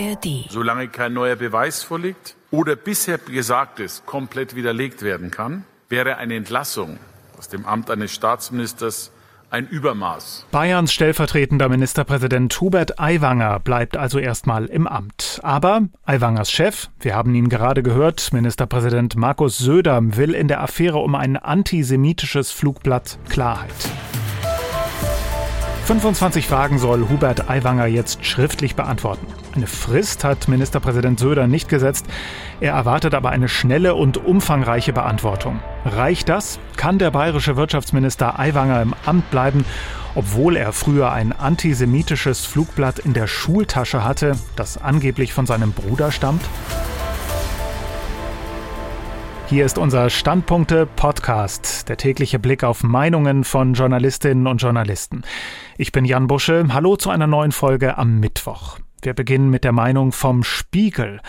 ARD. Solange kein neuer Beweis vorliegt oder bisher Gesagtes komplett widerlegt werden kann, wäre eine Entlassung aus dem Amt eines Staatsministers ein Übermaß. Bayerns stellvertretender Ministerpräsident Hubert Aiwanger bleibt also erstmal im Amt. Aber Aiwangers Chef, wir haben ihn gerade gehört, Ministerpräsident Markus Söder will in der Affäre um ein antisemitisches Flugblatt Klarheit. 25 Fragen soll Hubert Aiwanger jetzt schriftlich beantworten. Eine Frist hat Ministerpräsident Söder nicht gesetzt. Er erwartet aber eine schnelle und umfangreiche Beantwortung. Reicht das? Kann der bayerische Wirtschaftsminister Aiwanger im Amt bleiben, obwohl er früher ein antisemitisches Flugblatt in der Schultasche hatte, das angeblich von seinem Bruder stammt? Hier ist unser Standpunkte Podcast, der tägliche Blick auf Meinungen von Journalistinnen und Journalisten. Ich bin Jan Busche. Hallo zu einer neuen Folge am Mittwoch. Wir beginnen mit der Meinung vom Spiegel.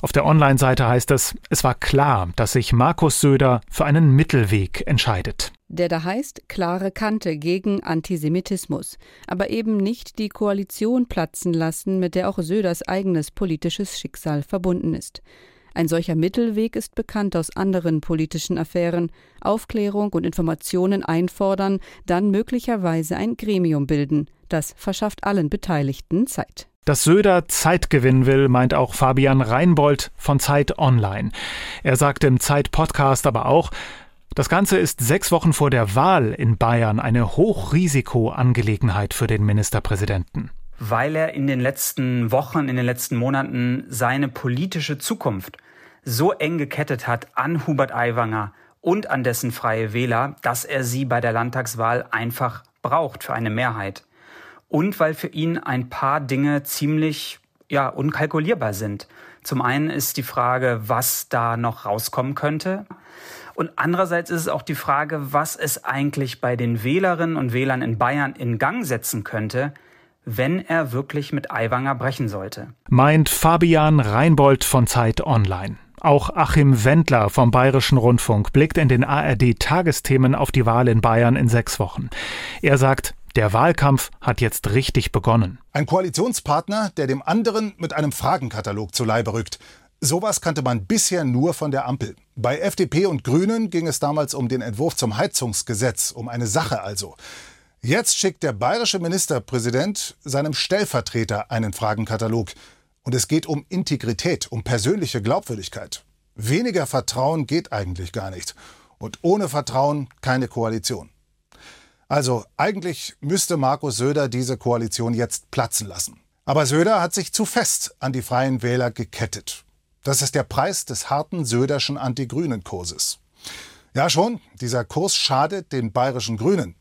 Auf der Online-Seite heißt es, es war klar, dass sich Markus Söder für einen Mittelweg entscheidet. Der da heißt klare Kante gegen Antisemitismus, aber eben nicht die Koalition platzen lassen, mit der auch Söders eigenes politisches Schicksal verbunden ist. Ein solcher Mittelweg ist bekannt aus anderen politischen Affären. Aufklärung und Informationen einfordern, dann möglicherweise ein Gremium bilden. Das verschafft allen Beteiligten Zeit. Dass Söder Zeit gewinnen will, meint auch Fabian Reinbold von Zeit Online. Er sagte im Zeit-Podcast aber auch, das Ganze ist sechs Wochen vor der Wahl in Bayern eine Hochrisikoangelegenheit für den Ministerpräsidenten weil er in den letzten Wochen, in den letzten Monaten seine politische Zukunft so eng gekettet hat an Hubert Aiwanger und an dessen Freie Wähler, dass er sie bei der Landtagswahl einfach braucht für eine Mehrheit. Und weil für ihn ein paar Dinge ziemlich ja, unkalkulierbar sind. Zum einen ist die Frage, was da noch rauskommen könnte. Und andererseits ist es auch die Frage, was es eigentlich bei den Wählerinnen und Wählern in Bayern in Gang setzen könnte, wenn er wirklich mit Aiwanger brechen sollte. Meint Fabian Reinbold von Zeit Online. Auch Achim Wendler vom Bayerischen Rundfunk blickt in den ARD-Tagesthemen auf die Wahl in Bayern in sechs Wochen. Er sagt, der Wahlkampf hat jetzt richtig begonnen. Ein Koalitionspartner, der dem anderen mit einem Fragenkatalog zu Leibe rückt. Sowas kannte man bisher nur von der Ampel. Bei FDP und Grünen ging es damals um den Entwurf zum Heizungsgesetz, um eine Sache also. Jetzt schickt der bayerische Ministerpräsident seinem Stellvertreter einen Fragenkatalog. Und es geht um Integrität, um persönliche Glaubwürdigkeit. Weniger Vertrauen geht eigentlich gar nicht. Und ohne Vertrauen keine Koalition. Also eigentlich müsste Markus Söder diese Koalition jetzt platzen lassen. Aber Söder hat sich zu fest an die freien Wähler gekettet. Das ist der Preis des harten Söderschen Anti-Grünen-Kurses. Ja schon, dieser Kurs schadet den bayerischen Grünen.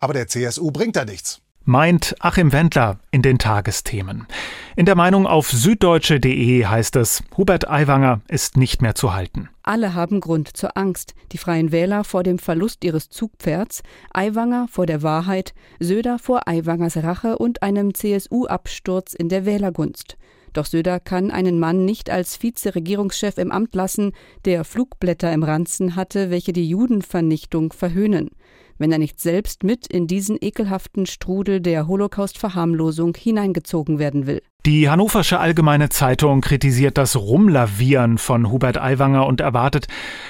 Aber der CSU bringt da nichts. Meint Achim Wendler in den Tagesthemen. In der Meinung auf süddeutsche.de heißt es, Hubert Aiwanger ist nicht mehr zu halten. Alle haben Grund zur Angst. Die Freien Wähler vor dem Verlust ihres Zugpferds, Aiwanger vor der Wahrheit, Söder vor Aiwangers Rache und einem CSU-Absturz in der Wählergunst. Doch Söder kann einen Mann nicht als Vizeregierungschef im Amt lassen, der Flugblätter im Ranzen hatte, welche die Judenvernichtung verhöhnen wenn er nicht selbst mit in diesen ekelhaften Strudel der Holocaust-Verharmlosung hineingezogen werden will. Die Hannoversche Allgemeine Zeitung kritisiert das Rumlavieren von Hubert Aiwanger und erwartet,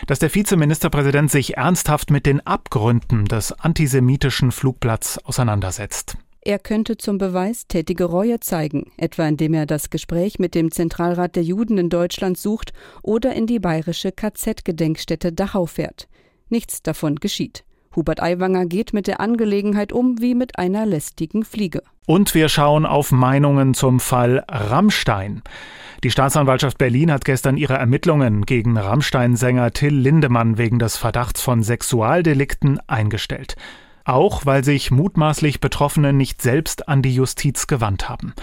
dass der Vizeministerpräsident sich ernsthaft mit den Abgründen des antisemitischen Flugblatts auseinandersetzt. Er könnte zum Beweis tätige Reue zeigen, etwa indem er das Gespräch mit dem Zentralrat der Juden in Deutschland sucht oder in die bayerische KZ-Gedenkstätte Dachau fährt. Nichts davon geschieht. Hubert Aiwanger geht mit der Angelegenheit um wie mit einer lästigen Fliege. Und wir schauen auf Meinungen zum Fall Rammstein. Die Staatsanwaltschaft Berlin hat gestern ihre Ermittlungen gegen Rammstein-Sänger Till Lindemann wegen des Verdachts von Sexualdelikten eingestellt. Auch weil sich mutmaßlich Betroffene nicht selbst an die Justiz gewandt haben.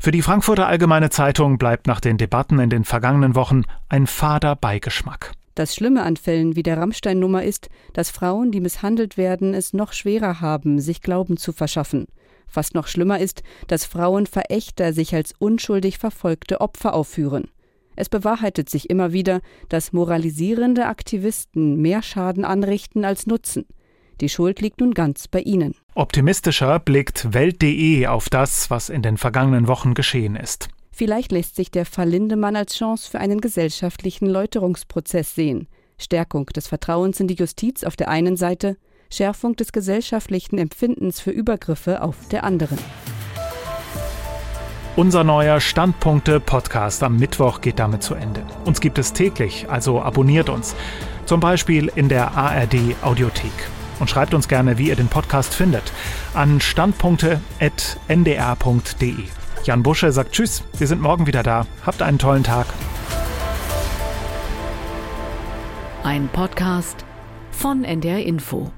Für die Frankfurter Allgemeine Zeitung bleibt nach den Debatten in den vergangenen Wochen ein fader Beigeschmack. Das Schlimme an Fällen wie der Rammstein-Nummer ist, dass Frauen, die misshandelt werden, es noch schwerer haben, sich Glauben zu verschaffen. Fast noch schlimmer ist, dass Frauen Verächter sich als unschuldig verfolgte Opfer aufführen. Es bewahrheitet sich immer wieder, dass moralisierende Aktivisten mehr Schaden anrichten als nutzen. Die Schuld liegt nun ganz bei ihnen. Optimistischer blickt Welt.de auf das, was in den vergangenen Wochen geschehen ist. Vielleicht lässt sich der Fall Lindemann als Chance für einen gesellschaftlichen Läuterungsprozess sehen. Stärkung des Vertrauens in die Justiz auf der einen Seite, Schärfung des gesellschaftlichen Empfindens für Übergriffe auf der anderen. Unser neuer Standpunkte-Podcast am Mittwoch geht damit zu Ende. Uns gibt es täglich, also abonniert uns. Zum Beispiel in der ARD Audiothek. Und schreibt uns gerne, wie ihr den Podcast findet, an standpunkte.ndr.de. Jan Busche sagt Tschüss, wir sind morgen wieder da. Habt einen tollen Tag. Ein Podcast von NDR Info.